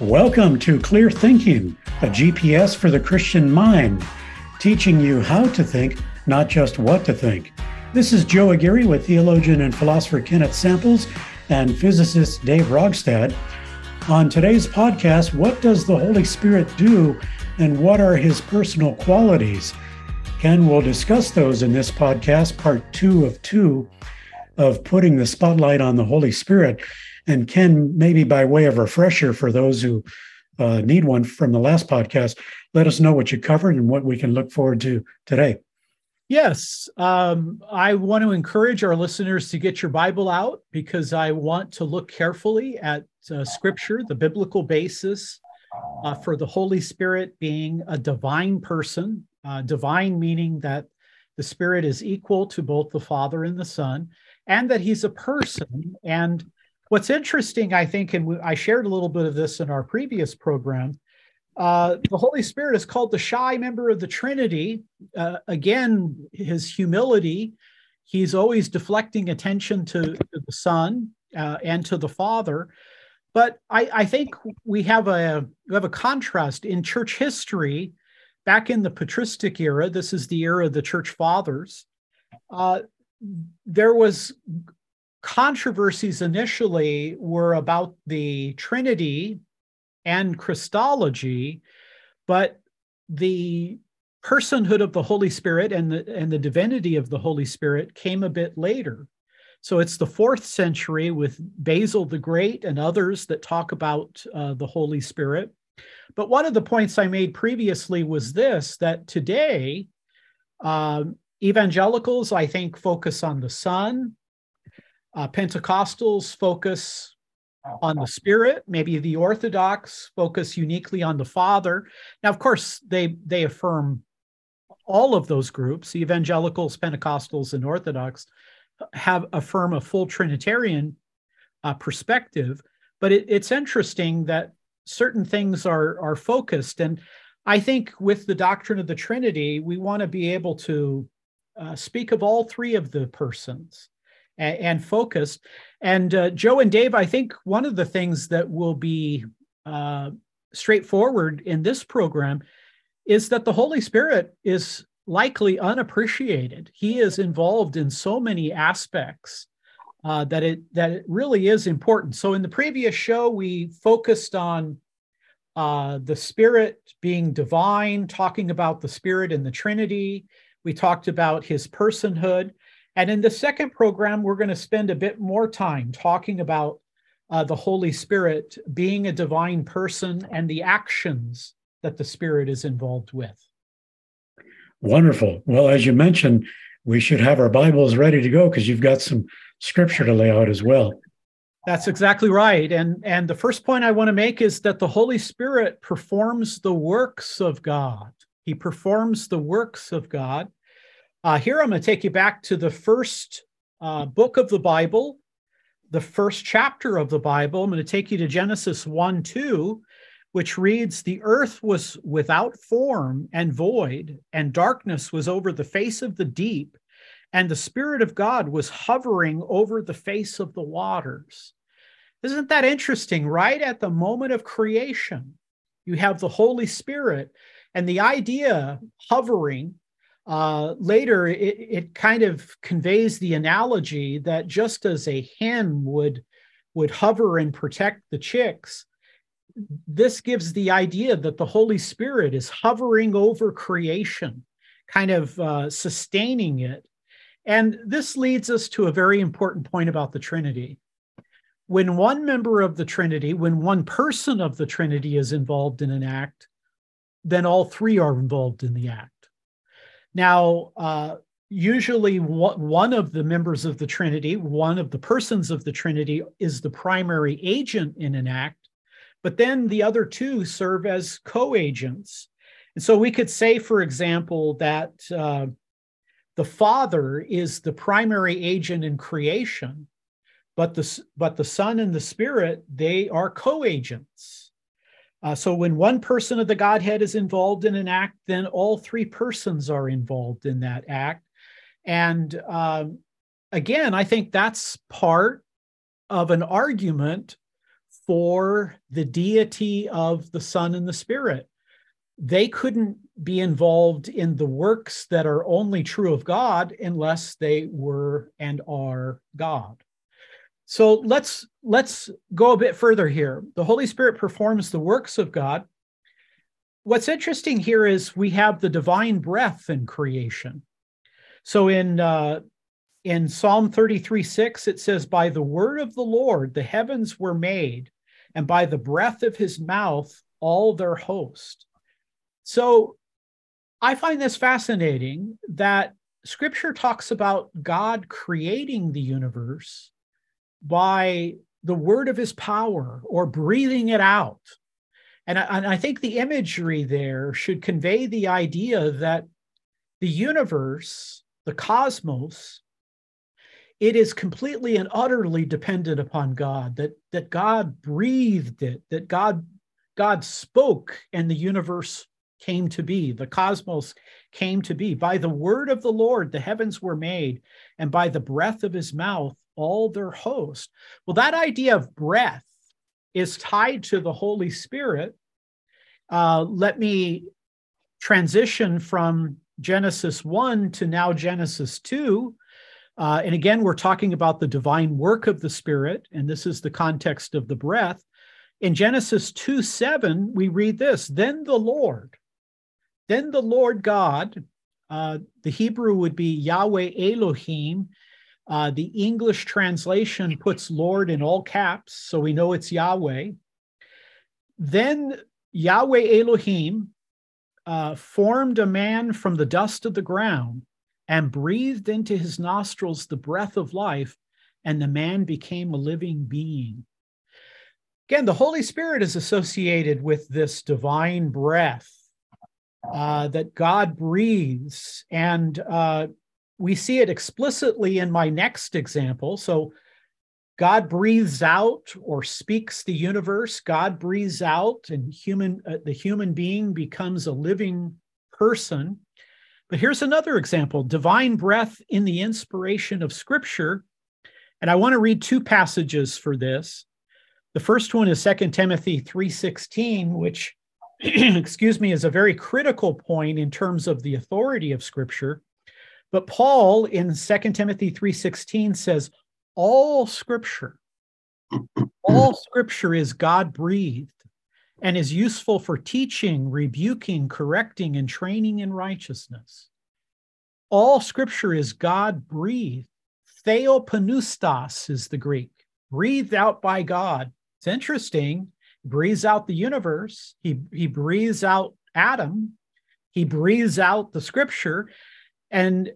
Welcome to Clear Thinking, a GPS for the Christian mind, teaching you how to think, not just what to think. This is Joe Aguirre with theologian and philosopher Kenneth Samples and physicist Dave Rogstad. On today's podcast, what does the Holy Spirit do and what are his personal qualities? Ken will discuss those in this podcast, part two of two of putting the spotlight on the Holy Spirit. And Ken, maybe by way of refresher for those who uh, need one from the last podcast, let us know what you covered and what we can look forward to today. Yes, um, I want to encourage our listeners to get your Bible out because I want to look carefully at uh, Scripture, the biblical basis uh, for the Holy Spirit being a divine person, uh, divine meaning that the Spirit is equal to both the Father and the Son, and that He's a person. And what's interesting, I think, and I shared a little bit of this in our previous program. Uh, the Holy Spirit is called the shy member of the Trinity. Uh, again, his humility, he's always deflecting attention to, to the Son uh, and to the Father. But I, I, think we have a we have a contrast in church history. Back in the patristic era, this is the era of the church fathers. Uh, there was controversies initially were about the Trinity and Christology, but the personhood of the Holy Spirit and the, and the divinity of the Holy Spirit came a bit later. So it's the fourth century with Basil the Great and others that talk about uh, the Holy Spirit. But one of the points I made previously was this that today, um, evangelicals, I think, focus on the Son, uh, Pentecostals focus on the Spirit. Maybe the Orthodox focus uniquely on the Father. Now, of course, they they affirm all of those groups, the evangelicals, Pentecostals, and Orthodox, have affirm a full Trinitarian uh, perspective. But it, it's interesting that certain things are are focused, and I think with the doctrine of the Trinity, we want to be able to uh, speak of all three of the persons and, and focused. And uh, Joe and Dave, I think one of the things that will be uh, straightforward in this program is that the Holy Spirit is likely unappreciated. He is involved in so many aspects uh, that it that it really is important. So in the previous show, we focused on uh, the Spirit being divine, talking about the Spirit in the Trinity. We talked about his personhood. And in the second program, we're going to spend a bit more time talking about uh, the Holy Spirit being a divine person and the actions that the Spirit is involved with. Wonderful. Well, as you mentioned, we should have our Bibles ready to go because you've got some scripture to lay out as well. That's exactly right. And and the first point I want to make is that the Holy Spirit performs the works of God. He performs the works of God. Uh, here I'm going to take you back to the first uh, book of the Bible, the first chapter of the Bible. I'm going to take you to Genesis 1 2, which reads The earth was without form and void, and darkness was over the face of the deep, and the Spirit of God was hovering over the face of the waters. Isn't that interesting? Right at the moment of creation, you have the Holy Spirit, and the idea hovering uh, later, it, it kind of conveys the analogy that just as a hen would would hover and protect the chicks, this gives the idea that the Holy Spirit is hovering over creation, kind of uh, sustaining it. And this leads us to a very important point about the Trinity. When one member of the Trinity, when one person of the Trinity is involved in an act, then all three are involved in the act. Now, uh, usually one of the members of the Trinity, one of the persons of the Trinity, is the primary agent in an act, but then the other two serve as co agents. And so we could say, for example, that uh, the Father is the primary agent in creation, but the, but the Son and the Spirit, they are co agents. Uh, so when one person of the Godhead is involved in an act, then all three persons are involved in that act. And um, again, I think that's part of an argument for the deity of the Son and the Spirit. They couldn't be involved in the works that are only true of God unless they were and are God. So let's let's go a bit further here. The Holy Spirit performs the works of God. What's interesting here is we have the divine breath in creation. So in uh, in Psalm 33 6, it says, By the word of the Lord the heavens were made, and by the breath of his mouth all their host. So I find this fascinating that scripture talks about God creating the universe by the word of his power or breathing it out. And I, and I, think the imagery there should convey the idea that the universe, the cosmos, it is completely and utterly dependent upon God, that, that God breathed it, that God, God spoke and the universe came to be, the cosmos came to be. By the word of the Lord, the heavens were made, and by the breath of his mouth, all their host. Well, that idea of breath is tied to the Holy Spirit. Uh, let me transition from Genesis 1 to now Genesis 2. Uh, and again, we're talking about the divine work of the Spirit, and this is the context of the breath. In Genesis 2 7, we read this Then the Lord, then the Lord God, uh, the Hebrew would be Yahweh Elohim, uh, the English translation puts Lord in all caps, so we know it's Yahweh. Then Yahweh Elohim uh, formed a man from the dust of the ground and breathed into his nostrils the breath of life, and the man became a living being. Again, the Holy Spirit is associated with this divine breath uh, that God breathes. And uh, we see it explicitly in my next example. So God breathes out or speaks the universe. God breathes out, and human uh, the human being becomes a living person. But here's another example: divine breath in the inspiration of Scripture. And I want to read two passages for this. The first one is 2 Timothy 3:16, which excuse me, is a very critical point in terms of the authority of Scripture. But Paul in 2 Timothy 3:16 says, all scripture, all scripture is God breathed and is useful for teaching, rebuking, correcting, and training in righteousness. All scripture is God breathed. Theopneustos is the Greek, breathed out by God. It's interesting. He breathes out the universe. He, he breathes out Adam. He breathes out the scripture. And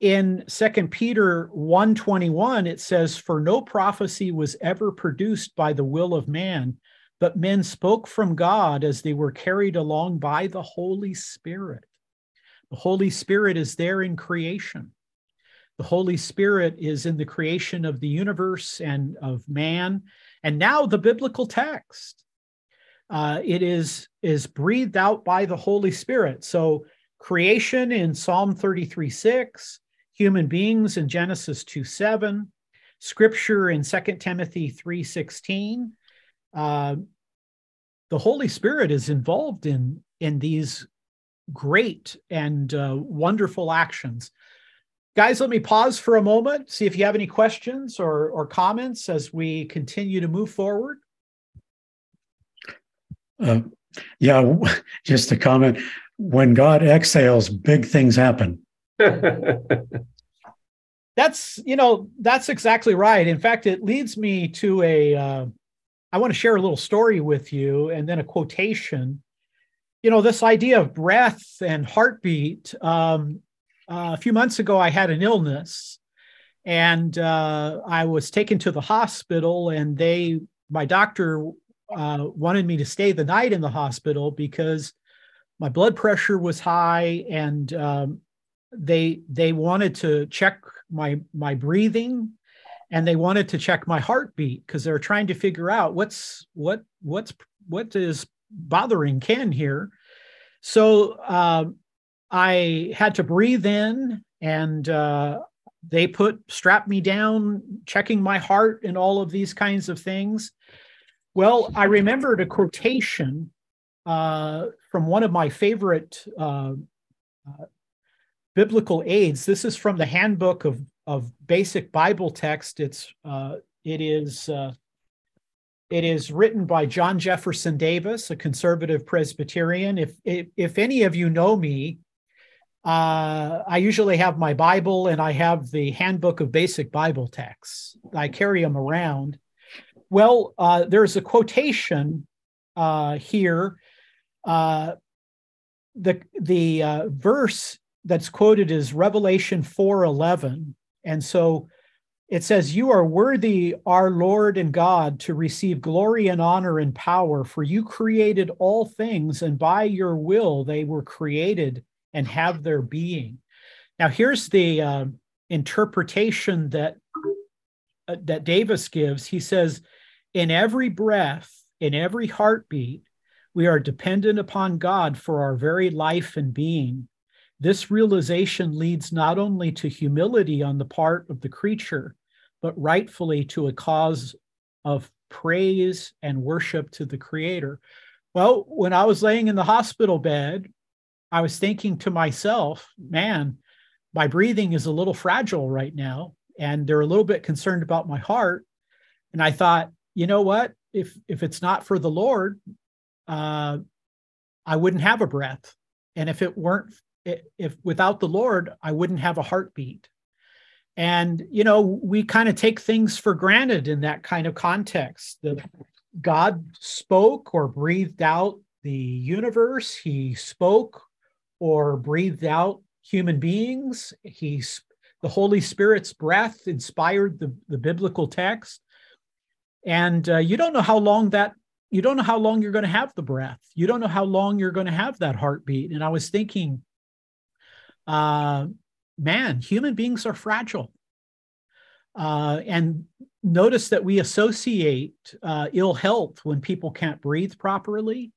in second peter 121 it says for no prophecy was ever produced by the will of man but men spoke from god as they were carried along by the holy spirit. The holy spirit is there in creation. The holy spirit is in the creation of the universe and of man. And now the biblical text. Uh, it is is breathed out by the holy spirit. So creation in psalm 33 6 human beings in Genesis 2 7, scripture in 2 Timothy 3 16. Uh, the Holy Spirit is involved in, in these great and uh, wonderful actions. Guys, let me pause for a moment, see if you have any questions or, or comments as we continue to move forward. Uh, yeah, just a comment. When God exhales, big things happen. that's you know that's exactly right in fact it leads me to a. Uh, I want to share a little story with you and then a quotation you know this idea of breath and heartbeat um, uh, a few months ago i had an illness and uh, i was taken to the hospital and they my doctor uh, wanted me to stay the night in the hospital because my blood pressure was high and um, they they wanted to check my my breathing and they wanted to check my heartbeat because they're trying to figure out what's what what's what is bothering Ken here. So uh, I had to breathe in, and uh, they put strap me down, checking my heart and all of these kinds of things. Well, I remembered a quotation uh, from one of my favorite uh, uh, biblical aids. This is from the Handbook of, of Basic Bible Text. It's uh, it is uh, it is written by John Jefferson Davis, a conservative Presbyterian. If if, if any of you know me, uh, I usually have my Bible and I have the Handbook of Basic Bible Texts. I carry them around. Well, uh, there's a quotation here. Uh, the the uh, verse that's quoted is Revelation 4:11, and so it says, "You are worthy, our Lord and God, to receive glory and honor and power, for you created all things, and by your will they were created." and have their being. Now, here's the uh, interpretation that uh, that Davis gives. He says, "In every breath, in every heartbeat, we are dependent upon God for our very life and being. This realization leads not only to humility on the part of the creature, but rightfully to a cause of praise and worship to the Creator." Well, when I was laying in the hospital bed I was thinking to myself, man, my breathing is a little fragile right now, and they're a little bit concerned about my heart. And I thought, you know what? If if it's not for the Lord, uh, I wouldn't have a breath, and if it weren't, if without the Lord, I wouldn't have a heartbeat. And you know, we kind of take things for granted in that kind of context. That God spoke or breathed out the universe. He spoke or breathed out human beings. He's the Holy Spirit's breath inspired the, the biblical text. And uh, you don't know how long that, you don't know how long you're going to have the breath. You don't know how long you're going to have that heartbeat. And I was thinking, uh, man, human beings are fragile. Uh, and notice that we associate uh, ill health when people can't breathe properly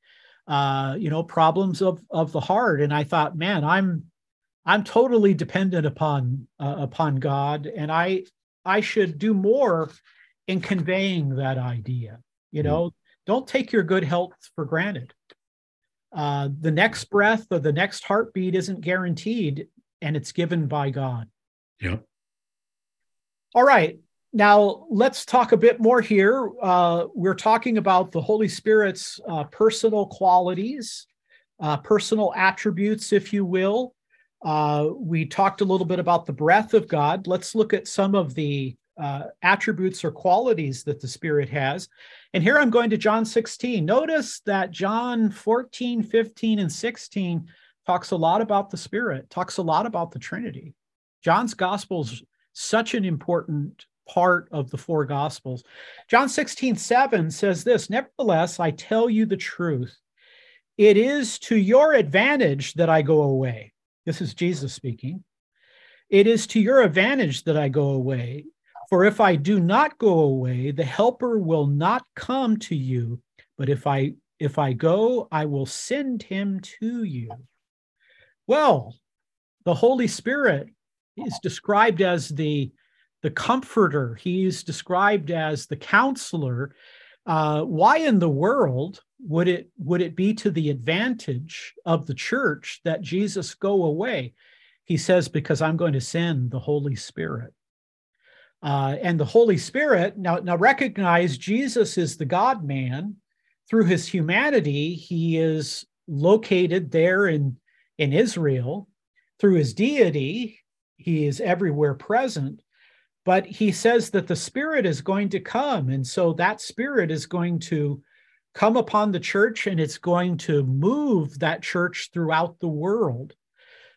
uh, you know, problems of of the heart. And I thought, man, I'm I'm totally dependent upon uh, upon God, and I I should do more in conveying that idea. You hmm. know. Don't take your good health for granted. Uh, the next breath or the next heartbeat isn't guaranteed, and it's given by God. Yeah. All right. Now, let's talk a bit more here. Uh, we're talking about the Holy Spirit's uh, personal qualities, uh, personal attributes, if you will. Uh, we talked a little bit about the breath of God. Let's look at some of the uh, attributes or qualities that the Spirit has. And here I'm going to John 16. Notice that John 14, 15, and 16 talks a lot about the Spirit, talks a lot about the Trinity. John's Gospel is such an important part of the four gospels. John 16, 7 says this Nevertheless, I tell you the truth. It is to your advantage that I go away. This is Jesus speaking. It is to your advantage that I go away. For if I do not go away, the helper will not come to you. But if I if I go, I will send him to you. Well, the Holy Spirit is described as the the comforter. He's described as the counselor. Uh, why in the world would it would it be to the advantage of the church that Jesus go away? He says, because I'm going to send the Holy Spirit. Uh, and the Holy Spirit, now, now recognize Jesus is the God man. Through his humanity, he is located there in, in Israel. Through his deity, he is everywhere present but he says that the spirit is going to come and so that spirit is going to come upon the church and it's going to move that church throughout the world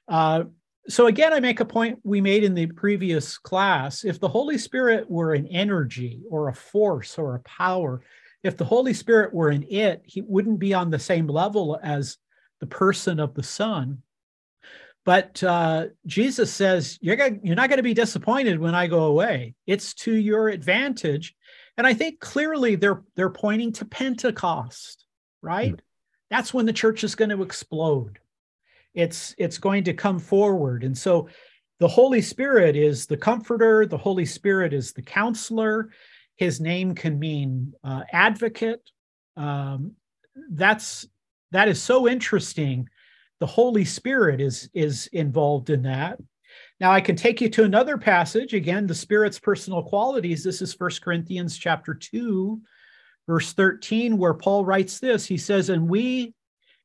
uh, so again i make a point we made in the previous class if the holy spirit were an energy or a force or a power if the holy spirit were an it he wouldn't be on the same level as the person of the son but uh, Jesus says, you're, gonna, you're not going to be disappointed when I go away. It's to your advantage. And I think clearly they're, they're pointing to Pentecost, right? Mm-hmm. That's when the church is going to explode. It's, it's going to come forward. And so the Holy Spirit is the comforter, the Holy Spirit is the counselor. His name can mean uh, advocate. Um, that's that is so interesting. The Holy Spirit is is involved in that. Now I can take you to another passage again, the Spirit's personal qualities. This is First Corinthians chapter 2, verse 13, where Paul writes this. He says, And we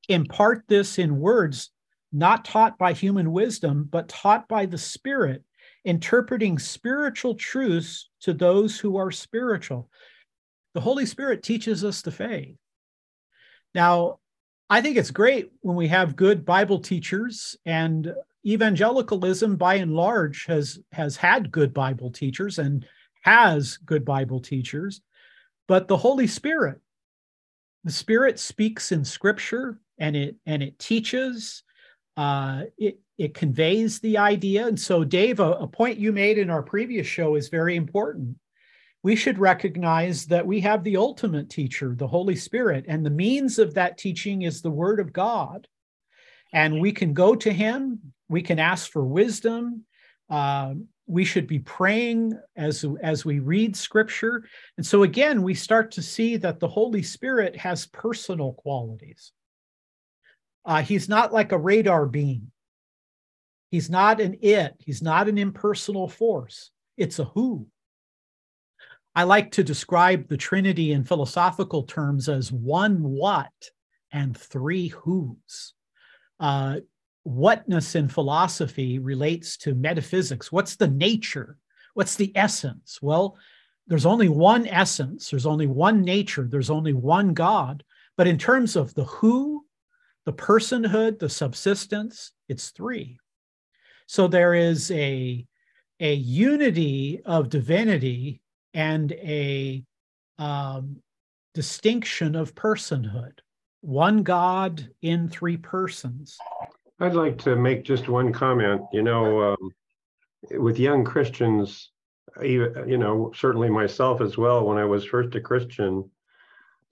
impart this in words not taught by human wisdom, but taught by the Spirit, interpreting spiritual truths to those who are spiritual. The Holy Spirit teaches us the faith. Now, I think it's great when we have good Bible teachers, and evangelicalism, by and large, has has had good Bible teachers and has good Bible teachers. But the Holy Spirit, the Spirit speaks in Scripture, and it and it teaches, uh, it, it conveys the idea. And so, Dave, a, a point you made in our previous show is very important. We should recognize that we have the ultimate teacher, the Holy Spirit, and the means of that teaching is the Word of God. And we can go to Him, we can ask for wisdom. Uh, we should be praying as, as we read Scripture. And so, again, we start to see that the Holy Spirit has personal qualities. Uh, he's not like a radar beam. He's not an it. He's not an impersonal force. It's a who. I like to describe the Trinity in philosophical terms as one what and three who's. Uh, whatness in philosophy relates to metaphysics. What's the nature? What's the essence? Well, there's only one essence, there's only one nature, there's only one God. But in terms of the who, the personhood, the subsistence, it's three. So there is a, a unity of divinity and a um, distinction of personhood. One God in three persons. I'd like to make just one comment. You know, um, with young Christians, you know, certainly myself as well, when I was first a Christian,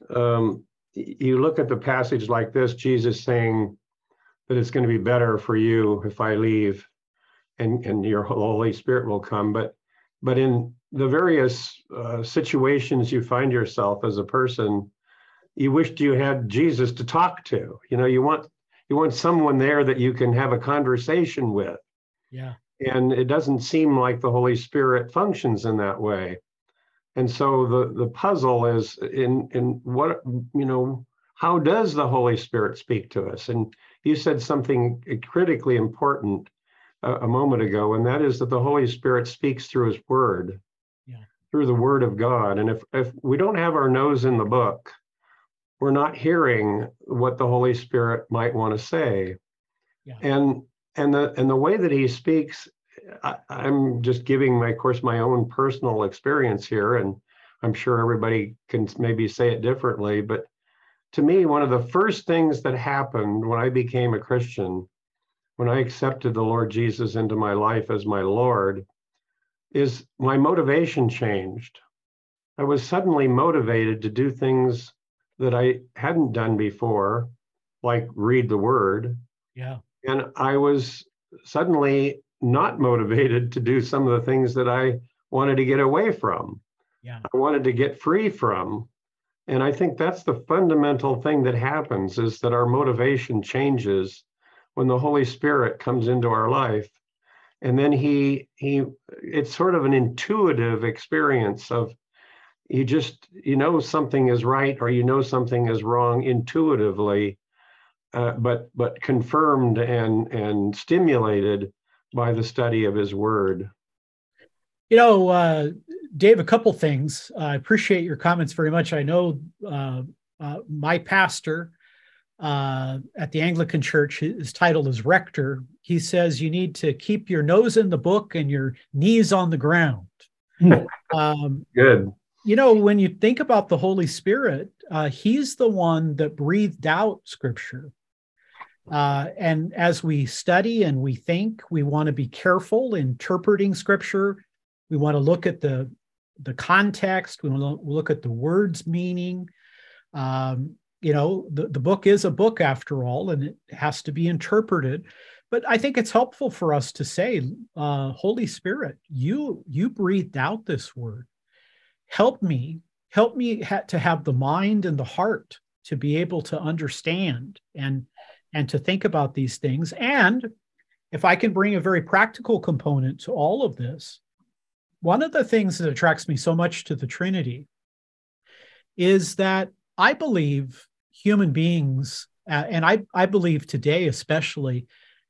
um, you look at the passage like this Jesus saying that it's going to be better for you if I leave and, and your Holy Spirit will come. But but in the various uh, situations you find yourself as a person, you wished you had Jesus to talk to. You know, you want you want someone there that you can have a conversation with. Yeah. And it doesn't seem like the Holy Spirit functions in that way and so the the puzzle is in in what you know how does the holy spirit speak to us and you said something critically important a, a moment ago and that is that the holy spirit speaks through his word yeah. through the word of god and if if we don't have our nose in the book we're not hearing what the holy spirit might want to say yeah. and and the and the way that he speaks I, am just giving my of course my own personal experience here, and I'm sure everybody can maybe say it differently. But to me, one of the first things that happened when I became a Christian, when I accepted the Lord Jesus into my life as my Lord, is my motivation changed. I was suddenly motivated to do things that I hadn't done before, like read the word. Yeah. And I was suddenly not motivated to do some of the things that I wanted to get away from. Yeah. I wanted to get free from. And I think that's the fundamental thing that happens is that our motivation changes when the Holy Spirit comes into our life. And then he he it's sort of an intuitive experience of you just you know something is right or you know something is wrong intuitively uh, but but confirmed and and stimulated by the study of his word. You know, uh, Dave, a couple things. I appreciate your comments very much. I know uh, uh, my pastor uh, at the Anglican Church, his title is rector. He says you need to keep your nose in the book and your knees on the ground. Hmm. um, Good. You know, when you think about the Holy Spirit, uh, he's the one that breathed out Scripture. Uh, and as we study and we think, we want to be careful interpreting scripture. We want to look at the, the context, we want to look at the words meaning. Um, you know, the, the book is a book after all, and it has to be interpreted. But I think it's helpful for us to say, uh, Holy Spirit, you you breathed out this word. help me, help me ha- to have the mind and the heart to be able to understand and and to think about these things. And if I can bring a very practical component to all of this, one of the things that attracts me so much to the Trinity is that I believe human beings, uh, and I, I believe today especially,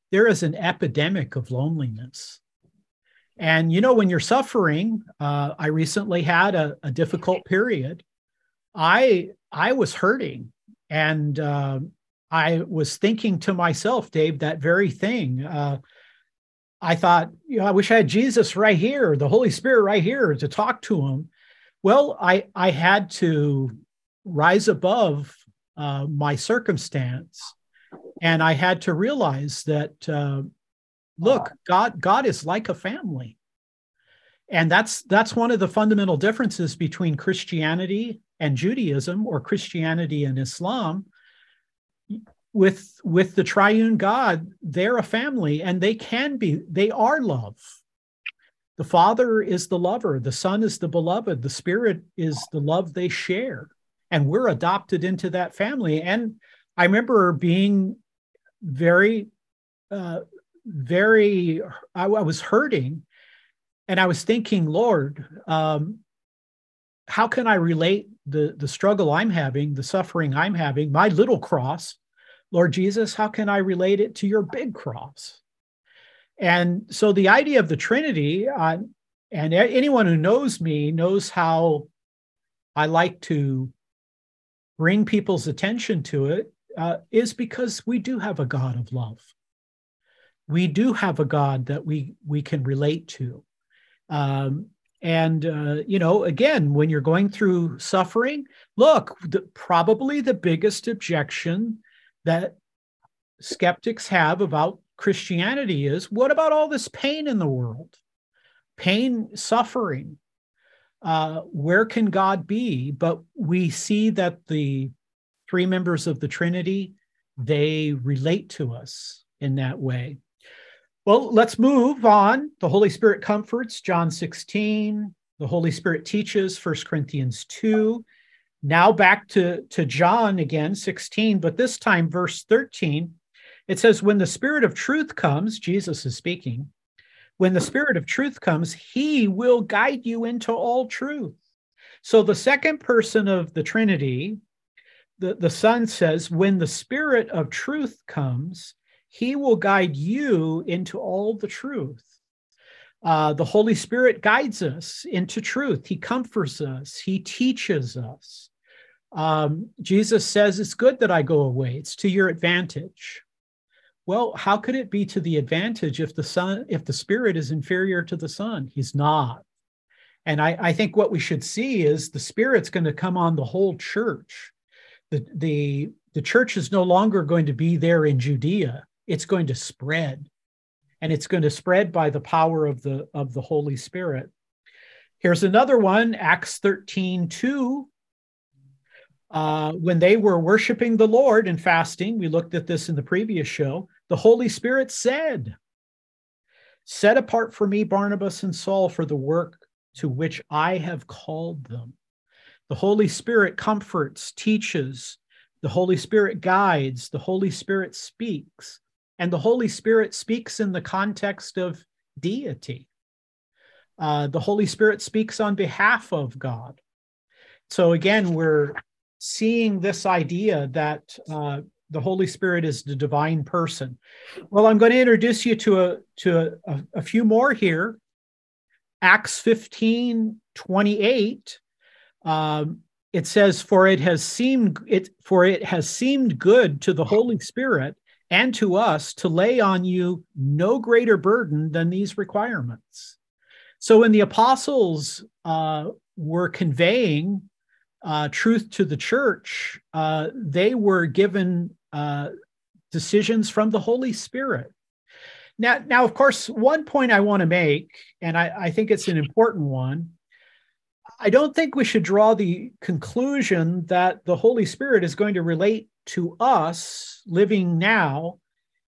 there is an epidemic of loneliness. And you know, when you're suffering, uh, I recently had a, a, difficult period. I I was hurting, and uh, I was thinking to myself, Dave, that very thing. Uh, I thought, you know, I wish I had Jesus right here, the Holy Spirit right here to talk to him. Well, I I had to rise above uh, my circumstance, and I had to realize that uh, look, God God is like a family, and that's that's one of the fundamental differences between Christianity and Judaism, or Christianity and Islam with with the triune god they're a family and they can be they are love. The father is the lover the son is the beloved the spirit is the love they share and we're adopted into that family. And i remember being very uh, very I, I, was hurting and i was thinking lord um, how can i relate the the struggle i'm having the suffering i'm having my little cross Lord Jesus, how can I relate it to your big cross? And so the idea of the Trinity, uh, and anyone who knows me knows how I like to bring people's attention to it, uh, is because we do have a God of love. We do have a God that we we can relate to. Um, and uh, you know, again, when you're going through suffering, look, the, probably the biggest objection that skeptics have about Christianity is what about all this pain in the world? Pain, suffering. Uh, where can God be? But we see that the three members of the Trinity, they relate to us in that way. Well, let's move on. The Holy Spirit comforts, John 16. The Holy Spirit teaches, 1 Corinthians 2. Now back to, to John again, 16, but this time, verse 13, it says, When the Spirit of truth comes, Jesus is speaking, when the Spirit of truth comes, he will guide you into all truth. So the second person of the Trinity, the, the Son says, When the Spirit of truth comes, he will guide you into all the truth. Uh, the Holy Spirit guides us into truth. He comforts us. He teaches us. Um, Jesus says, It's good that I go away, it's to your advantage. Well, how could it be to the advantage if the son, if the spirit is inferior to the son? He's not. And I, I think what we should see is the spirit's going to come on the whole church. The, the, the church is no longer going to be there in Judea. It's going to spread. And it's going to spread by the power of the of the Holy Spirit. Here's another one, Acts 13, 2 uh, when they were worshiping the Lord and fasting, we looked at this in the previous show, the Holy Spirit said, Set apart for me Barnabas and Saul for the work to which I have called them. The Holy Spirit comforts, teaches, the Holy Spirit guides, the Holy Spirit speaks, and the Holy Spirit speaks in the context of deity. Uh, the Holy Spirit speaks on behalf of God. So again, we're seeing this idea that uh, the Holy Spirit is the divine person. Well, I'm going to introduce you to a to a, a few more here. Acts 15, 28. Um, it says, For it has seemed it for it has seemed good to the Holy Spirit and to us to lay on you no greater burden than these requirements. So when the apostles uh, were conveying uh, truth to the church, uh, they were given uh, decisions from the Holy Spirit. Now, now, of course, one point I want to make, and I, I think it's an important one. I don't think we should draw the conclusion that the Holy Spirit is going to relate to us living now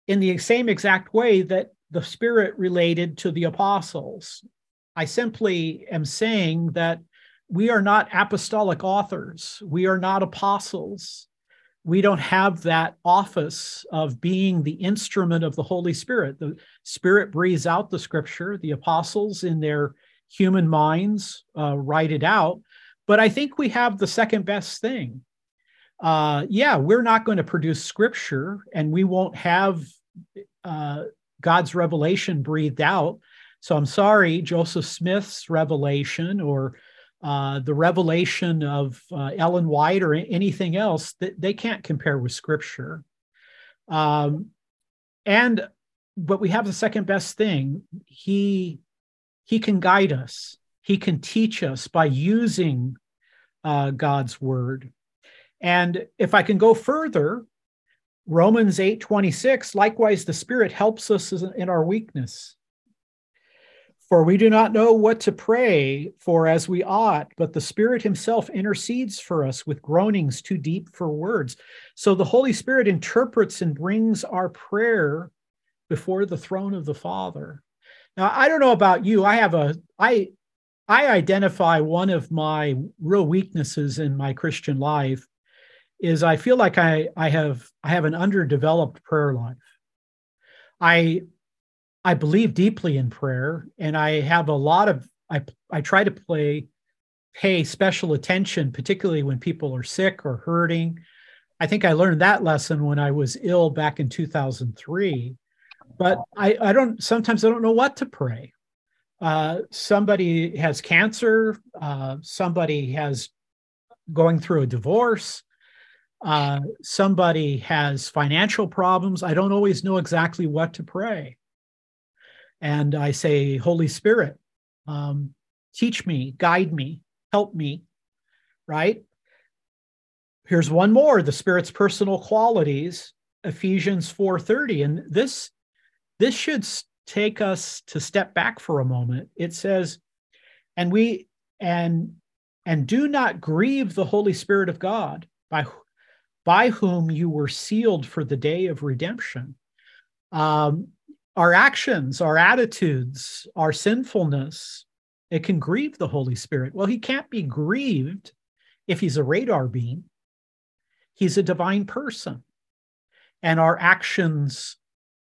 in the same exact way that the Spirit related to the apostles. I simply am saying that we are not apostolic authors. We are not apostles. We don't have that office of being the instrument of the Holy Spirit. The Spirit breathes out the scripture. The apostles, in their human minds, uh, write it out. But I think we have the second best thing. Uh, yeah, we're not going to produce scripture and we won't have uh, God's revelation breathed out. So I'm sorry, Joseph Smith's revelation or uh, the revelation of uh, Ellen White or anything else that they can't compare with Scripture. Um, and but we have the second best thing. He he can guide us. He can teach us by using uh, God's word. And if I can go further, Romans 8 26, likewise, the Spirit helps us in our weakness. For we do not know what to pray for as we ought, but the Spirit Himself intercedes for us with groanings too deep for words. So the Holy Spirit interprets and brings our prayer before the throne of the Father. Now, I don't know about you. I have a, I, I identify one of my real weaknesses in my Christian life is I feel like I I have I have an underdeveloped prayer life. I I believe deeply in prayer and I have a lot of I I try to play pay special attention particularly when people are sick or hurting. I think I learned that lesson when I was ill back in 2003. But I I don't sometimes I don't know what to pray. Uh, somebody has cancer, uh, somebody has going through a divorce, uh, somebody has financial problems, I don't always know exactly what to pray. And I say, Holy Spirit, um, teach me, guide me, help me, right? Here's one more the Spirit's personal qualities, Ephesians 4:30. And this, this should take us to step back for a moment. It says, and we and and do not grieve the Holy Spirit of God by by whom you were sealed for the day of redemption. Um, our actions, our attitudes, our sinfulness, it can grieve the Holy Spirit. Well, he can't be grieved if he's a radar beam. He's a divine person. And our actions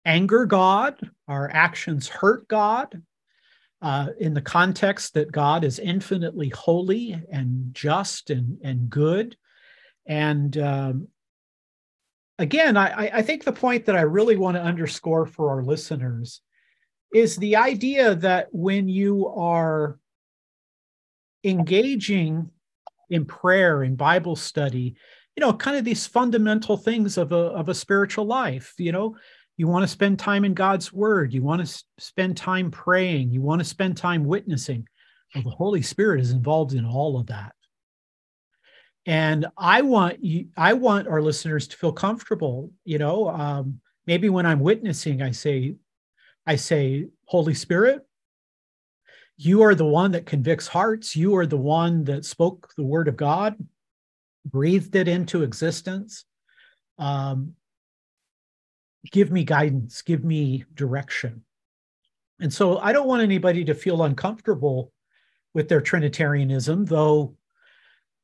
anger God, our actions hurt God. Uh, in the context that God is infinitely holy and just and, and good. And um, again, I, I think the point that I really want to underscore for our listeners is the idea that when you are engaging in prayer and Bible study, you know, kind of these fundamental things of a, of a spiritual life, you know, you want to spend time in God's word, you want to spend time praying, you want to spend time witnessing. Well, the Holy Spirit is involved in all of that and i want you i want our listeners to feel comfortable you know um, maybe when i'm witnessing i say i say holy spirit you are the one that convicts hearts. You are the one that spoke the word of god breathed it into existence. Um, give me guidance. Give me direction. And so i don't want anybody to feel uncomfortable with their trinitarianism though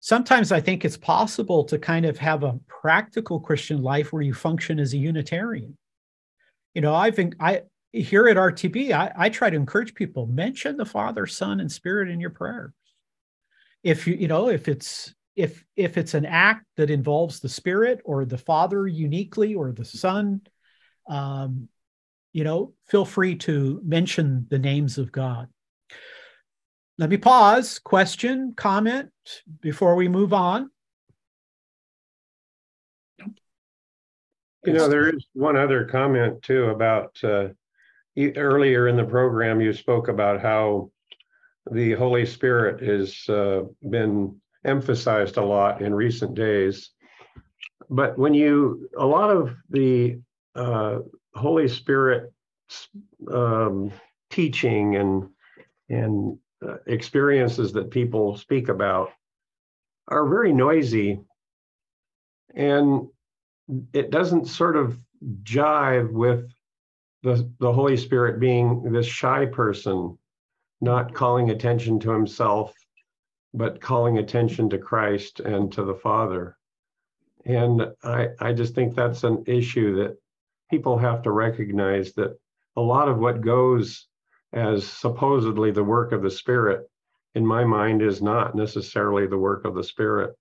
sometimes I think it's possible to kind of have a practical Christian life where you function as a Unitarian. You know, I think I here at RTB, I, I try to encourage people mention the Father, Son, and Spirit in your prayers. If you, you know, if it's if if it's an act that involves the Spirit or the Father uniquely or the Son, um, you know, feel free to mention the names of God let me pause. Question, comment before we move on. You know, there is one other comment too about uh, earlier in the program, you spoke about how the Holy Spirit has uh, been emphasized a lot in recent days. But when you, a lot of the uh, Holy Spirit um, teaching and and Uh, experiences that people speak about are very noisy and it doesn't sort of jive with the, the Holy Spirit being this shy person, not calling attention to himself, but calling attention to Christ and to the Father. And I, I just think that's an issue that people have to recognize that a lot of what goes as supposedly the work of the Spirit, in my mind, is not necessarily the work of the Spirit.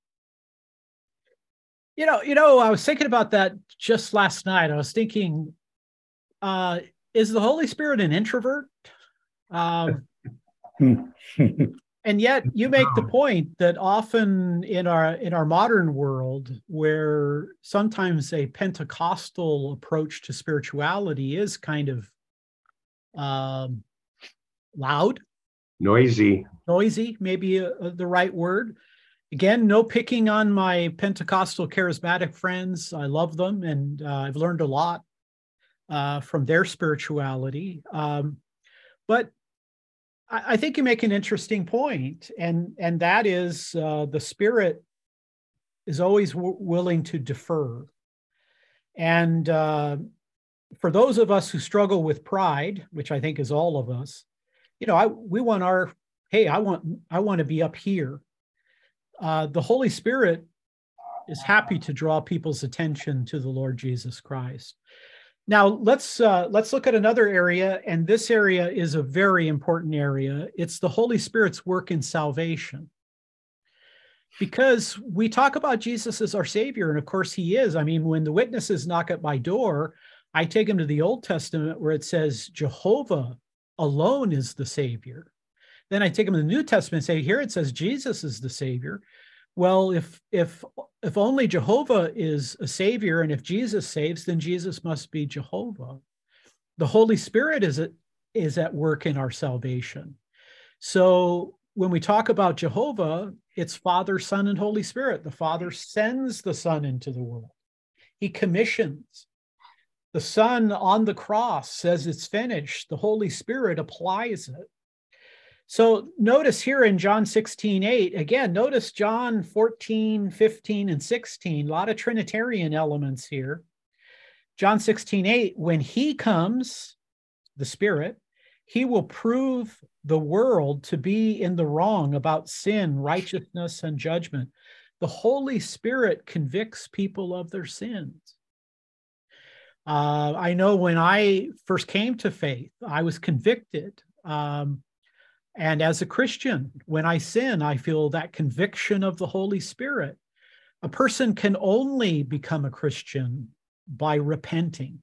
You know, you know, I was thinking about that just last night. I was thinking, uh, is the Holy Spirit an introvert? Um, and yet you make the point that often in our in our modern world where sometimes a pentecostal approach to spirituality is kind of um, loud noisy. noisy maybe a, a, the right word. Again no picking on my pentecostal charismatic friends. I love them and uh, i've learned a lot uh, from their spirituality. Um, but I, I, think you make an interesting point and and that is uh, the spirit is always w- willing to defer. And uh, for those of us who struggle with pride which i think is all of us you know, I we want our hey, I want I want to be up here. Uh, the Holy Spirit is happy to draw people's attention to the Lord Jesus Christ. Now let's uh, let's look at another area, and this area is a very important area. It's the Holy Spirit's work in salvation. Because we talk about Jesus as our Savior, and of course He is. I mean, when the witnesses knock at my door, I take them to the Old Testament where it says Jehovah alone is the Savior. Then I take them to the New Testament and say, here it says Jesus is the Savior. Well, if if if only Jehovah is a Savior, and if Jesus saves, then Jesus must be Jehovah. The Holy Spirit is is at work in our salvation. So when we talk about Jehovah, it's Father, Son, and Holy Spirit. The Father sends the Son into the world. He commissions. The Son on the cross says it's finished. The Holy Spirit applies it. So notice here in John 16, 8, again, notice John 14, 15, and 16, a lot of Trinitarian elements here. John 16, 8, when he comes, the Spirit, he will prove the world to be in the wrong about sin, righteousness, and judgment. The Holy Spirit convicts people of their sins. Uh, I know when I first came to faith, I was convicted. Um, and as a Christian, when I sin, I feel that conviction of the Holy Spirit. A person can only become a Christian by repenting.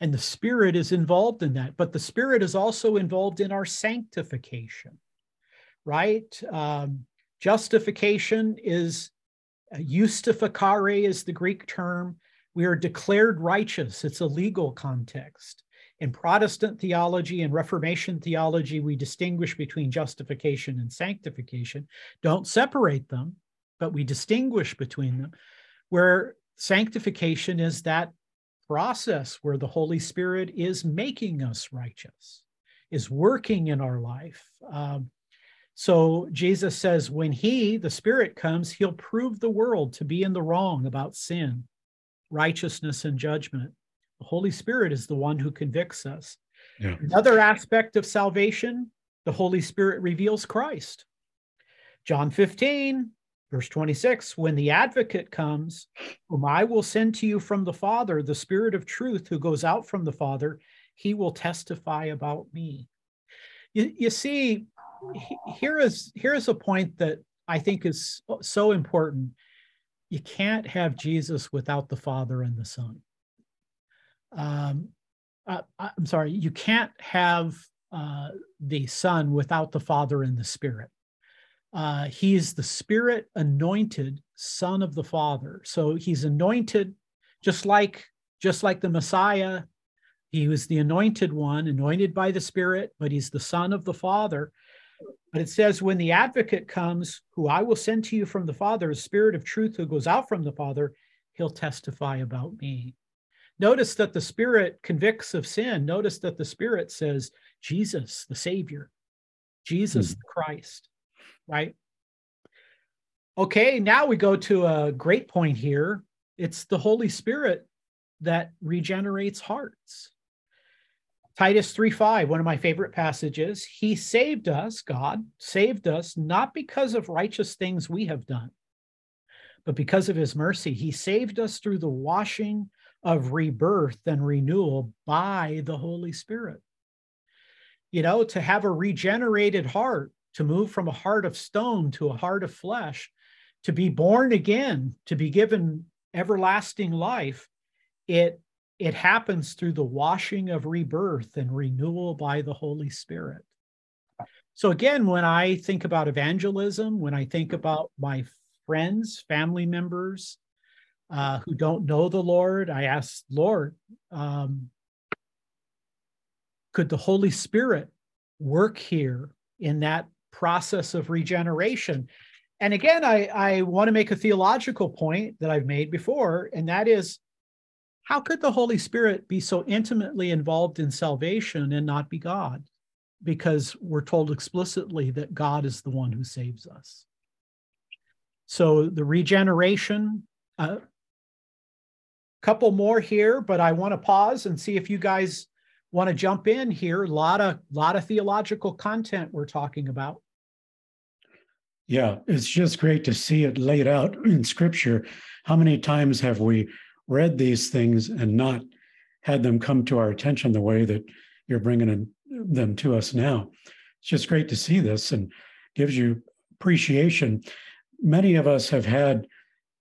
And the Spirit is involved in that. But the Spirit is also involved in our sanctification, right? Um, justification is, uh, is the Greek term. We are declared righteous. It's a legal context. In Protestant theology and Reformation theology, we distinguish between justification and sanctification. Don't separate them, but we distinguish between them. Where sanctification is that process where the Holy Spirit is making us righteous, is working in our life. Um, so Jesus says, when He, the Spirit, comes, He'll prove the world to be in the wrong about sin righteousness and judgment. The Holy Spirit is the one who convicts us. Yeah. Another aspect of salvation, the Holy Spirit reveals Christ. John 15, verse 26 When the advocate comes, whom I will send to you from the Father, the Spirit of truth who goes out from the Father, he will testify about me. You, you see, here is here is a point that I think is so important you can't have Jesus without the Father and the Son. Um, uh, I'm sorry, you can't have uh, the Son without the Father and the Spirit. Uh, he's the Spirit anointed Son of the Father. So he's anointed just like just like the Messiah. He was the anointed one, anointed by the Spirit, but he's the Son of the Father. But it says, when the advocate comes, who I will send to you from the Father, a spirit of truth who goes out from the Father, he'll testify about me. Notice that the Spirit convicts of sin. Notice that the Spirit says, Jesus, the Savior, Jesus, hmm. the Christ, right? Okay, now we go to a great point here. It's the Holy Spirit that regenerates hearts Titus 3 5, one of my favorite passages. He saved us, God saved us, not because of righteous things we have done, but because of his mercy. He saved us through the washing of rebirth and renewal by the Holy Spirit. You know, to have a regenerated heart, to move from a heart of stone to a heart of flesh, to be born again, to be given everlasting life, it it happens through the washing of rebirth and renewal by the Holy Spirit. So, again, when I think about evangelism, when I think about my friends, family members uh, who don't know the Lord, I ask, Lord, um, could the Holy Spirit work here in that process of regeneration? And again, I, I want to make a theological point that I've made before, and that is how could the Holy Spirit be so intimately involved in salvation and not be God? Because we're told explicitly that God is the one who saves us. So the regeneration, a uh, couple more here, but I want to pause and see if you guys want to jump in here. A lot of lot of theological content we're talking about. Yeah, it's just great to see it laid out in scripture. How many times have we read these things and not had them come to our attention the way that you're bringing them to us now. It's just great to see this and gives you appreciation. Many of us have had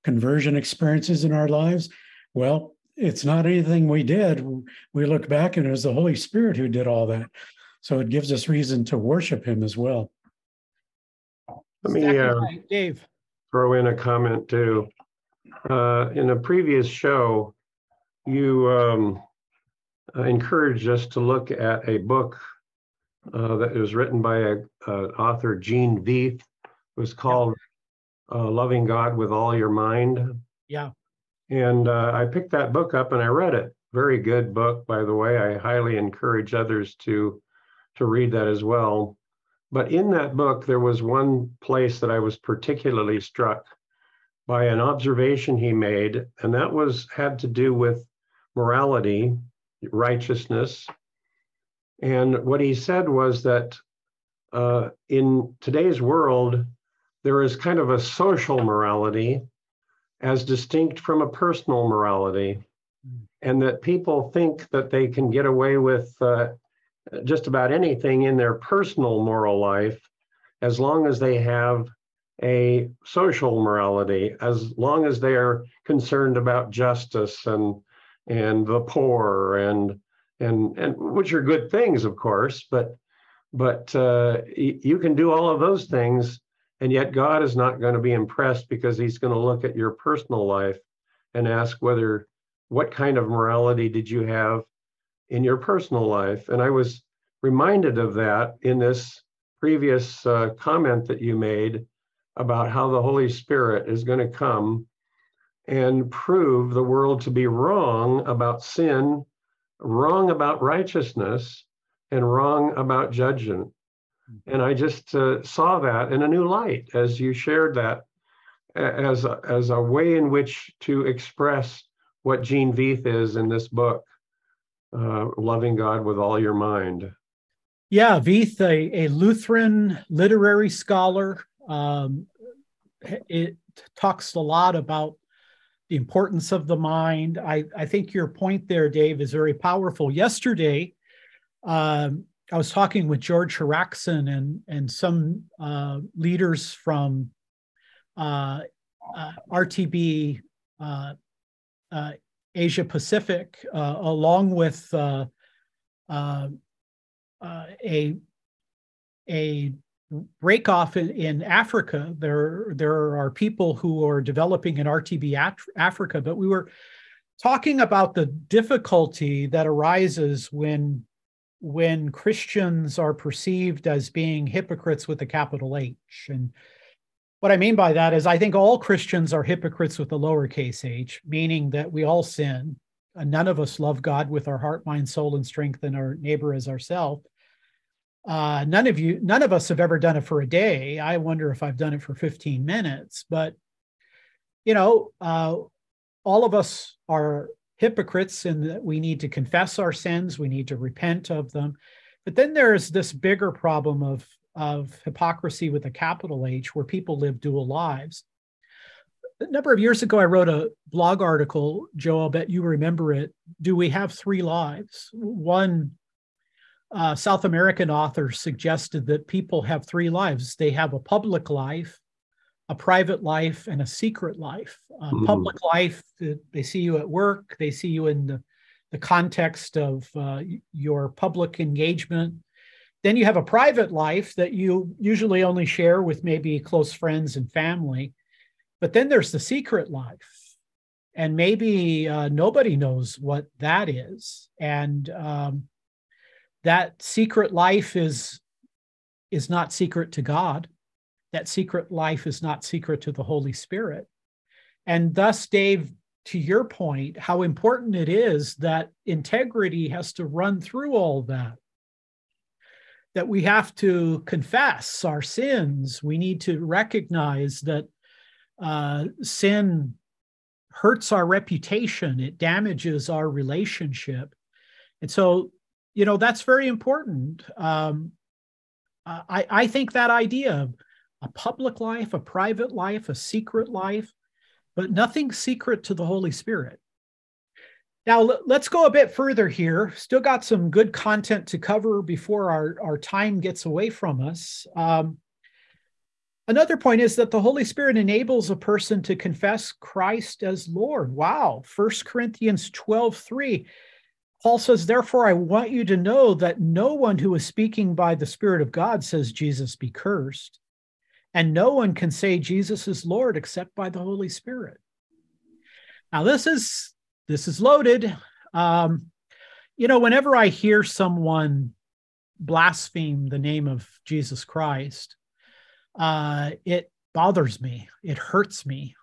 conversion experiences in our lives. Well, it's not anything we did. We look back and it was the Holy Spirit who did all that. So it gives us reason to worship Him as well. Let me uh, Dave. throw in a comment too. Uh, in a previous show, you um, uh, encouraged us to look at a book uh, that was written by a, author, Gene Veith. It was called uh, Loving God with All Your Mind. Yeah. And uh, I picked that book up and I read it. Very good book, by the way. I highly encourage others to to read that as well. But in that book, there was one place that I was particularly struck by an observation he made, and that was had to do with morality, righteousness. And what he said was that uh, in today's world, there is kind of a social morality as distinct from a personal morality, and that people think that they can get away with uh, just about anything in their personal moral life as long as they have a social morality as long as they are concerned about justice and and the poor and and and which are good things of course but but uh, you can do all of those things and yet god is not going to be impressed because he's going to look at your personal life and ask whether what kind of morality did you have in your personal life? And i was reminded of that in this previous uh, comment that you made about how the Holy Spirit is going to come and prove the world to be wrong about sin, wrong about righteousness, and wrong about judgment. Mm-hmm. And I just uh, saw that in a new light as you shared that as a, as a way in which to express what Gene Veith is in this book, uh, Loving God with All Your Mind. Yeah, Veith, a, a Lutheran literary scholar, um, it talks a lot about the importance of the mind. I, I think your point there, Dave, is very powerful. Yesterday, um, I was talking with George Haraksin and, and some uh, leaders from uh, uh, RTB uh, uh, Asia Pacific, uh, along with a, a break off in, in, Africa. There, there are people who are developing in RTB Africa, but we were talking about the difficulty that arises when when Christians are perceived as being hypocrites with a capital H. And what I mean by that is I think all Christians are hypocrites with a lowercase h, meaning that we all sin. None of us love God with our heart, mind, soul, and strength, and our neighbor as ourselves. Uh, none of you, none of us have ever done it for a day. I wonder if I've done it for 15 minutes, but you know, uh, all of us are hypocrites and that we need to confess our sins, we need to repent of them. But then there's this bigger problem of, of hypocrisy with a capital H, where people live dual lives. A number of years ago, I wrote a blog article, Joe, I'll bet you remember it. Do we have three lives? One uh, South American author suggested that people have three lives they have a public life, a private life, and a secret life. Uh, mm. Public life, they see you at work, they see you in the, the context of uh, your public engagement. Then you have a private life that you usually only share with maybe close friends and family. But then there's the secret life. And maybe uh, nobody knows what that is. And um, that secret life is is not secret to god. That secret life is not secret to the holy spirit. And thus dave to your point how important it is that integrity has to run through all that. That we have to confess our sins. We need to recognize that uh, sin hurts our reputation. It damages our relationship. And so you know that's very important. Um, I, I think that idea of a public life a private life a secret life but nothing secret to the holy spirit. Now let's go a bit further here. Still got some good content to cover before our, our time gets away from us. Um, another point is that the holy spirit enables a person to confess christ as lord. Wow. First corinthians 12 3 Paul says, Therefore, I want you to know that no one who is speaking by the Spirit of God says Jesus be cursed. And no one can say Jesus is Lord except by the Holy Spirit. Now, this is this is loaded. Um, you know, whenever I hear someone blaspheme the name of Jesus Christ, uh, it bothers me. It hurts me.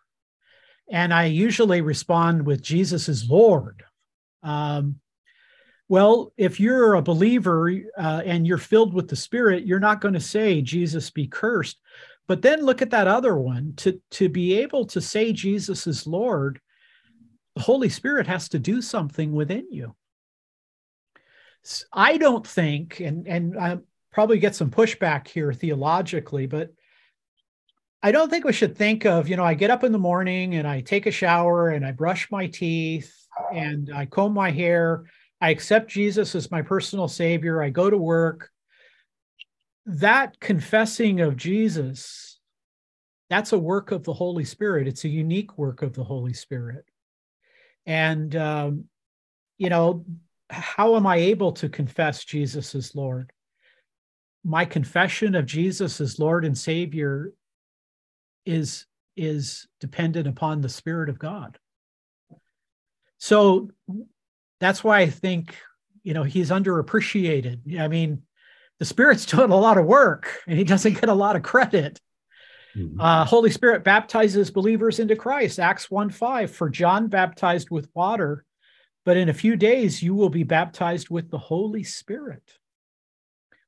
And I usually respond with Jesus is Lord. Um, well, if you're a believer uh, and you're filled with the Spirit, you're not going to say, Jesus be cursed. But then look at that other one. To, to be able to say Jesus is Lord, the Holy Spirit has to do something within you. I don't think, and, and I probably get some pushback here theologically, but I don't think we should think of, you know, I get up in the morning and I take a shower and I brush my teeth and I comb my hair I accept Jesus as my personal savior. I go to work. That confessing of Jesus, that's a work of the Holy Spirit. It's a unique work of the Holy Spirit. And, um, you know, how am I able to confess Jesus as Lord? My confession of Jesus as Lord and Savior is is dependent upon the Spirit of God. So that's why I think, you know, he's underappreciated. I mean, the Spirit's doing a lot of work and he doesn't get a lot of credit. Mm-hmm. Uh, Holy Spirit baptizes believers into Christ. Acts 1 5. For John baptized with water, but in a few days you will be baptized with the Holy Spirit.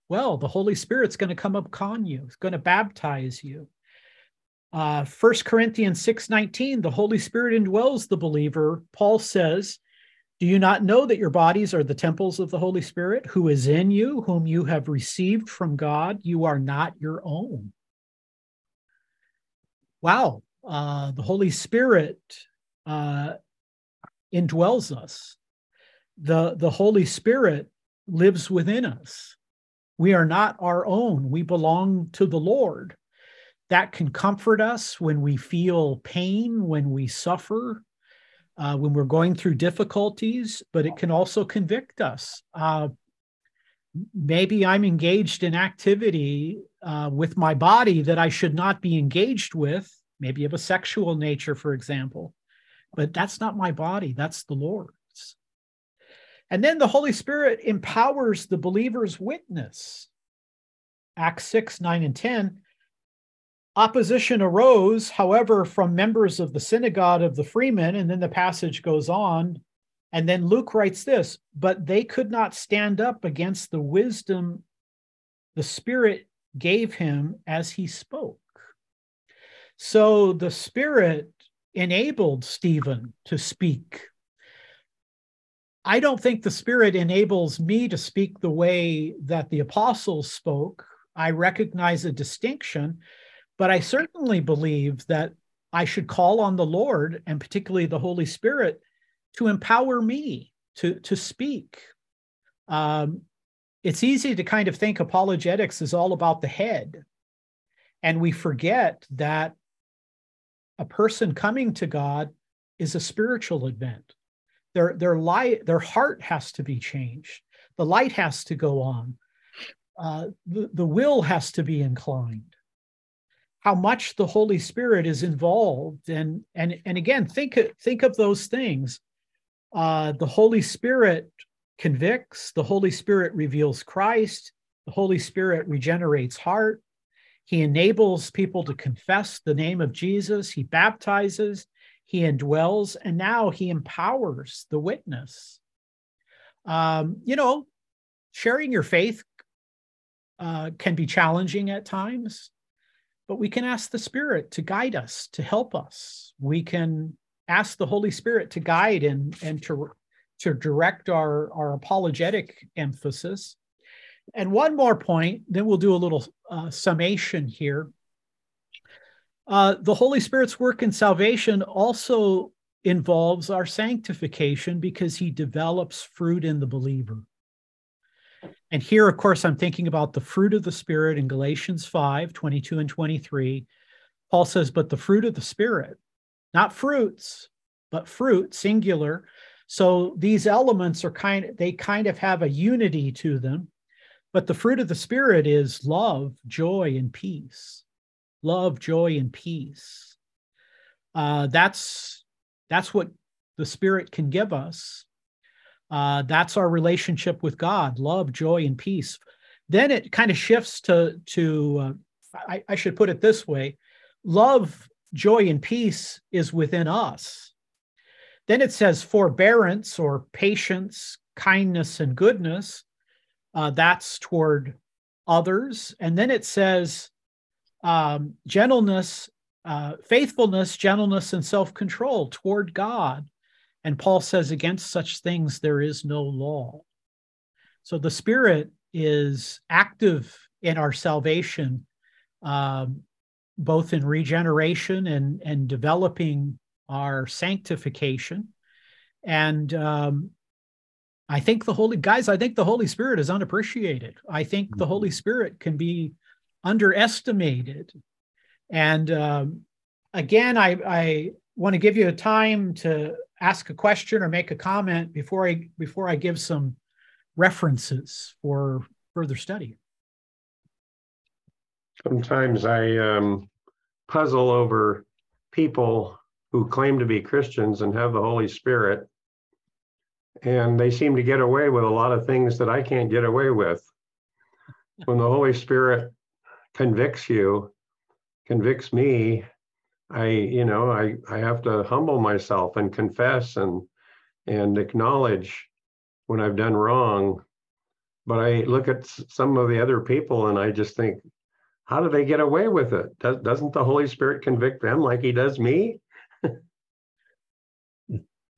Well, the Holy Spirit's going to come upon you, it's going to baptize you. Uh, 1 Corinthians 6 19, the Holy Spirit indwells the believer. Paul says, do you not know that your bodies are the temples of the Holy Spirit who is in you, whom you have received from God? You are not your own. Wow. Uh, the Holy Spirit uh, indwells us. The, the Holy Spirit lives within us. We are not our own. We belong to the Lord. That can comfort us when we feel pain, when we suffer, uh, when we're going through difficulties, but it can also convict us. Uh, maybe I'm engaged in activity uh, with my body that I should not be engaged with, maybe of a sexual nature, for example. But that's not my body, that's the Lord's. And then the Holy Spirit empowers the believer's witness. Acts 6, 9, and 10 Opposition arose, however, from members of the synagogue of the freemen, and then the passage goes on. And then Luke writes this, but they could not stand up against the wisdom the Spirit gave him as he spoke. So the Spirit enabled Stephen to speak. I don't think the Spirit enables me to speak the way that the apostles spoke. I recognize a distinction, but I certainly believe that I should call on the Lord and particularly the Holy Spirit to empower me to, to speak. Um, it's easy to kind of think apologetics is all about the head. And we forget that a person coming to God is a spiritual event. Their, their, light, their heart has to be changed. The light has to go on. Uh, the, the will has to be inclined. How much the Holy Spirit is involved. And, and, and again, think, think of those things. Uh, the Holy Spirit convicts, the Holy Spirit reveals Christ, the Holy Spirit regenerates heart, he enables people to confess the name of Jesus. He baptizes, he indwells, and now he empowers the witness. Um, you know, sharing your faith uh, can be challenging at times, but we can ask the Spirit to guide us, to help us. We can ask the Holy Spirit to guide and, and to, to direct our, our apologetic emphasis. And one more point, then we'll do a little uh, summation here. Uh, the Holy Spirit's work in salvation also involves our sanctification because he develops fruit in the believer. And here, of course, I'm thinking about the fruit of the Spirit in Galatians 5 22 and 23. Paul says, But the fruit of the Spirit, not fruits, but fruit, singular. So these elements are kind of, they kind of have a unity to them. But the fruit of the Spirit is love, joy, and peace. Love, joy, and peace. Uh, that's that's what the Spirit can give us. Uh, that's our relationship with God: love, joy, and peace. Then it kind of shifts to to. Uh, I, I should put it this way: love, joy, and peace is within us. Then it says forbearance or patience, kindness, and goodness uh, that's toward others. And then it says um, gentleness, uh, faithfulness, gentleness, and self control toward God. And Paul says, against such things there is no law. So the Spirit is active in our salvation, um, both in regeneration and, and developing our sanctification. And um, I think the Holy guys, I think the Holy Spirit is unappreciated. I think the Holy mm-hmm. Spirit can be underestimated. And um, again, I, I want to give you a time to ask a question or make a comment before I before I give some references for further study. Sometimes I um, puzzle over people who claim to be Christians and have the Holy Spirit and they seem to get away with a lot of things that I can't get away with. When the Holy Spirit convicts you, convicts me, I, you know, I, I have to humble myself and confess and and acknowledge when I've done wrong. But I look at some of the other people and I just think, how do they get away with it? Does, doesn't the Holy Spirit convict them like he does me?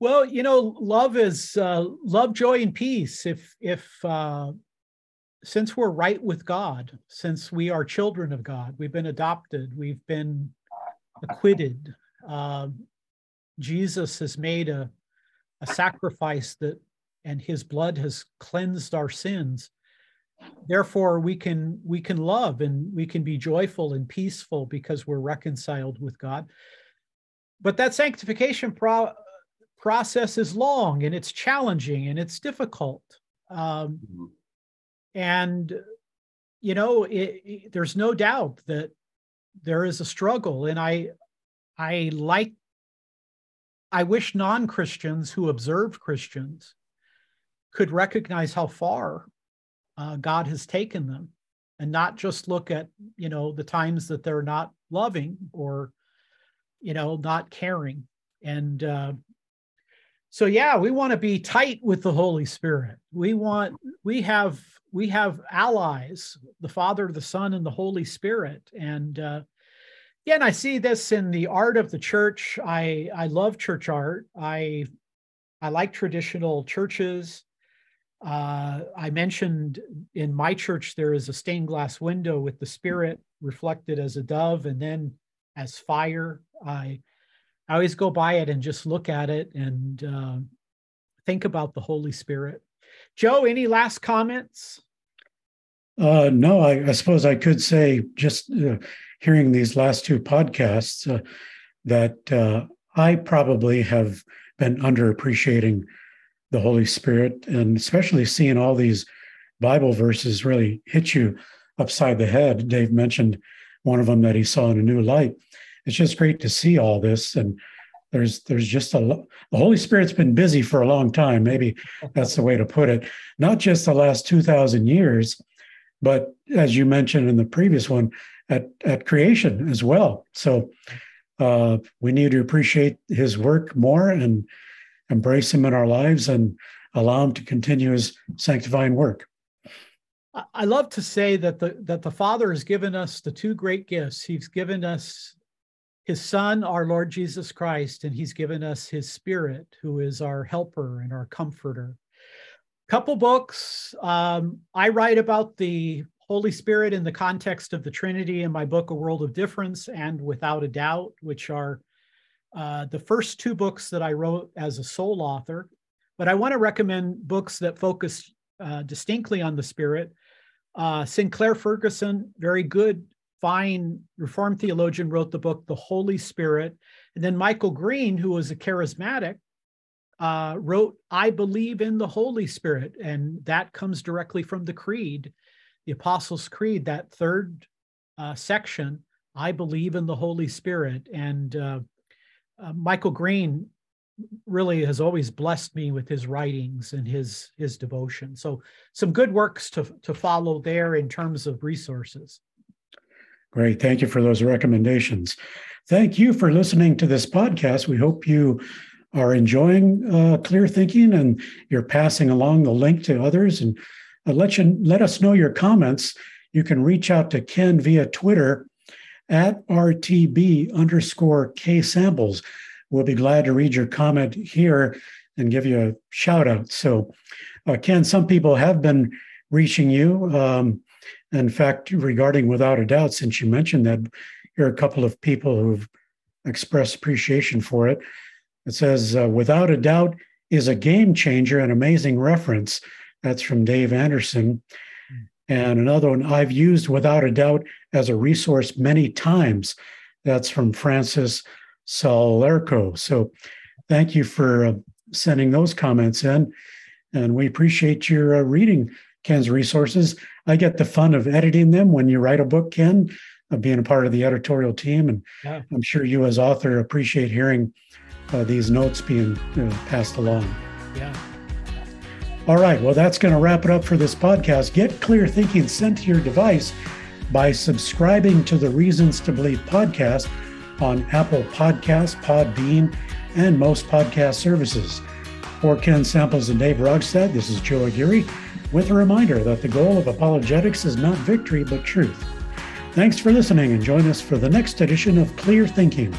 Well, you know, love is uh, love, joy, and peace. If if uh, since we're right with God, since we are children of God, we've been adopted, we've been acquitted. Uh, Jesus has made a a sacrifice that, and His blood has cleansed our sins. Therefore, we can we can love and we can be joyful and peaceful because we're reconciled with God. But that sanctification pro- process is long and it's challenging and it's difficult. Um, mm-hmm. And, you know, it, it, there's no doubt that there is a struggle. And I, I like, I wish non Christians who observe Christians could recognize how far uh, God has taken them and not just look at, you know, the times that they're not loving or, you know, not caring. And, uh, so yeah we want to be tight with the holy spirit we want we have we have allies the father the son and the holy spirit and uh again i see this in the art of the church i i love church art i I like traditional churches. Uh, I mentioned in my church there is a stained glass window with the Spirit reflected as a dove and then as fire. I, I always go by it and just look at it and uh, think about the Holy Spirit. Joe, any last comments? Uh, no, I, I, suppose I could say just uh, hearing these last two podcasts uh, that uh, I probably have been underappreciating the Holy Spirit, and especially seeing all these Bible verses really hit you upside the head. Dave mentioned one of them that he saw in a new light. It's just great to see all this, and there's there's just a the Holy Spirit's been busy for a long time. Maybe that's the way to put it. Not just the last two thousand years, but as you mentioned in the previous one, at at creation as well. So uh, we need to appreciate His work more and embrace Him in our lives and allow Him to continue His sanctifying work. I love to say that the that the Father has given us the two great gifts. He's given us his son, our Lord Jesus Christ, and he's given us his spirit, who is our helper and our comforter. Couple books. Um, I write about the Holy Spirit in the context of the Trinity in my book, A World of Difference and Without a Doubt, which are uh, the first two books that I wrote as a sole author. But I want to recommend books that focus uh, distinctly on the Spirit. Uh, Sinclair Ferguson, very good, fine Reformed theologian, wrote the book The Holy Spirit. And then Michael Green, who was a charismatic, uh, wrote I Believe in the Holy Spirit. And that comes directly from the Creed, the Apostles' Creed, that third uh, section. I believe in the Holy Spirit. And uh, uh Michael Green really has always blessed me with his writings and his his devotion. So some good works to to follow there in terms of resources. Great. Thank you for those recommendations. Thank you for listening to this podcast. We hope you are enjoying uh, clear thinking and you're passing along the link to others and uh, let you let us know your comments. You can reach out to Ken via Twitter at RTB underscore K samples. We'll be glad to read your comment here and give you a shout out. So, uh, Ken, some people have been reaching you. Um, in fact, regarding without a doubt, since you mentioned that, here are a couple of people who've expressed appreciation for it. It says, uh, without a doubt, is a game changer and amazing reference. That's from Dave Anderson. And another one I've used without a doubt as a resource many times. That's from Francis Salerco. So thank you for uh, sending those comments in. And we appreciate your uh, reading Ken's resources. I get the fun of editing them when you write a book, Ken, of being a part of the editorial team. And yeah. I'm sure you, as author, appreciate hearing uh, these notes being uh, passed along. Yeah. All right. Well, that's going to wrap it up for this podcast. Get clear thinking sent to your device by subscribing to the Reasons to Believe podcast on Apple Podcasts, Podbean, and most podcast services. For Ken Samples and Dave Rogstad, this is Joe Aguirre with a reminder that the goal of apologetics is not victory but truth. Thanks for listening and join us for the next edition of Clear Thinking.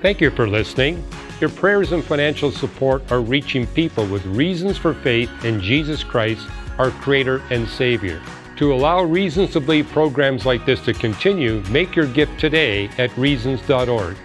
Thank you for listening. Your prayers and financial support are reaching people with reasons for faith in Jesus Christ, our Creator and Savior. To allow Reasons to Believe programs like this to continue, make your gift today at reasons.org.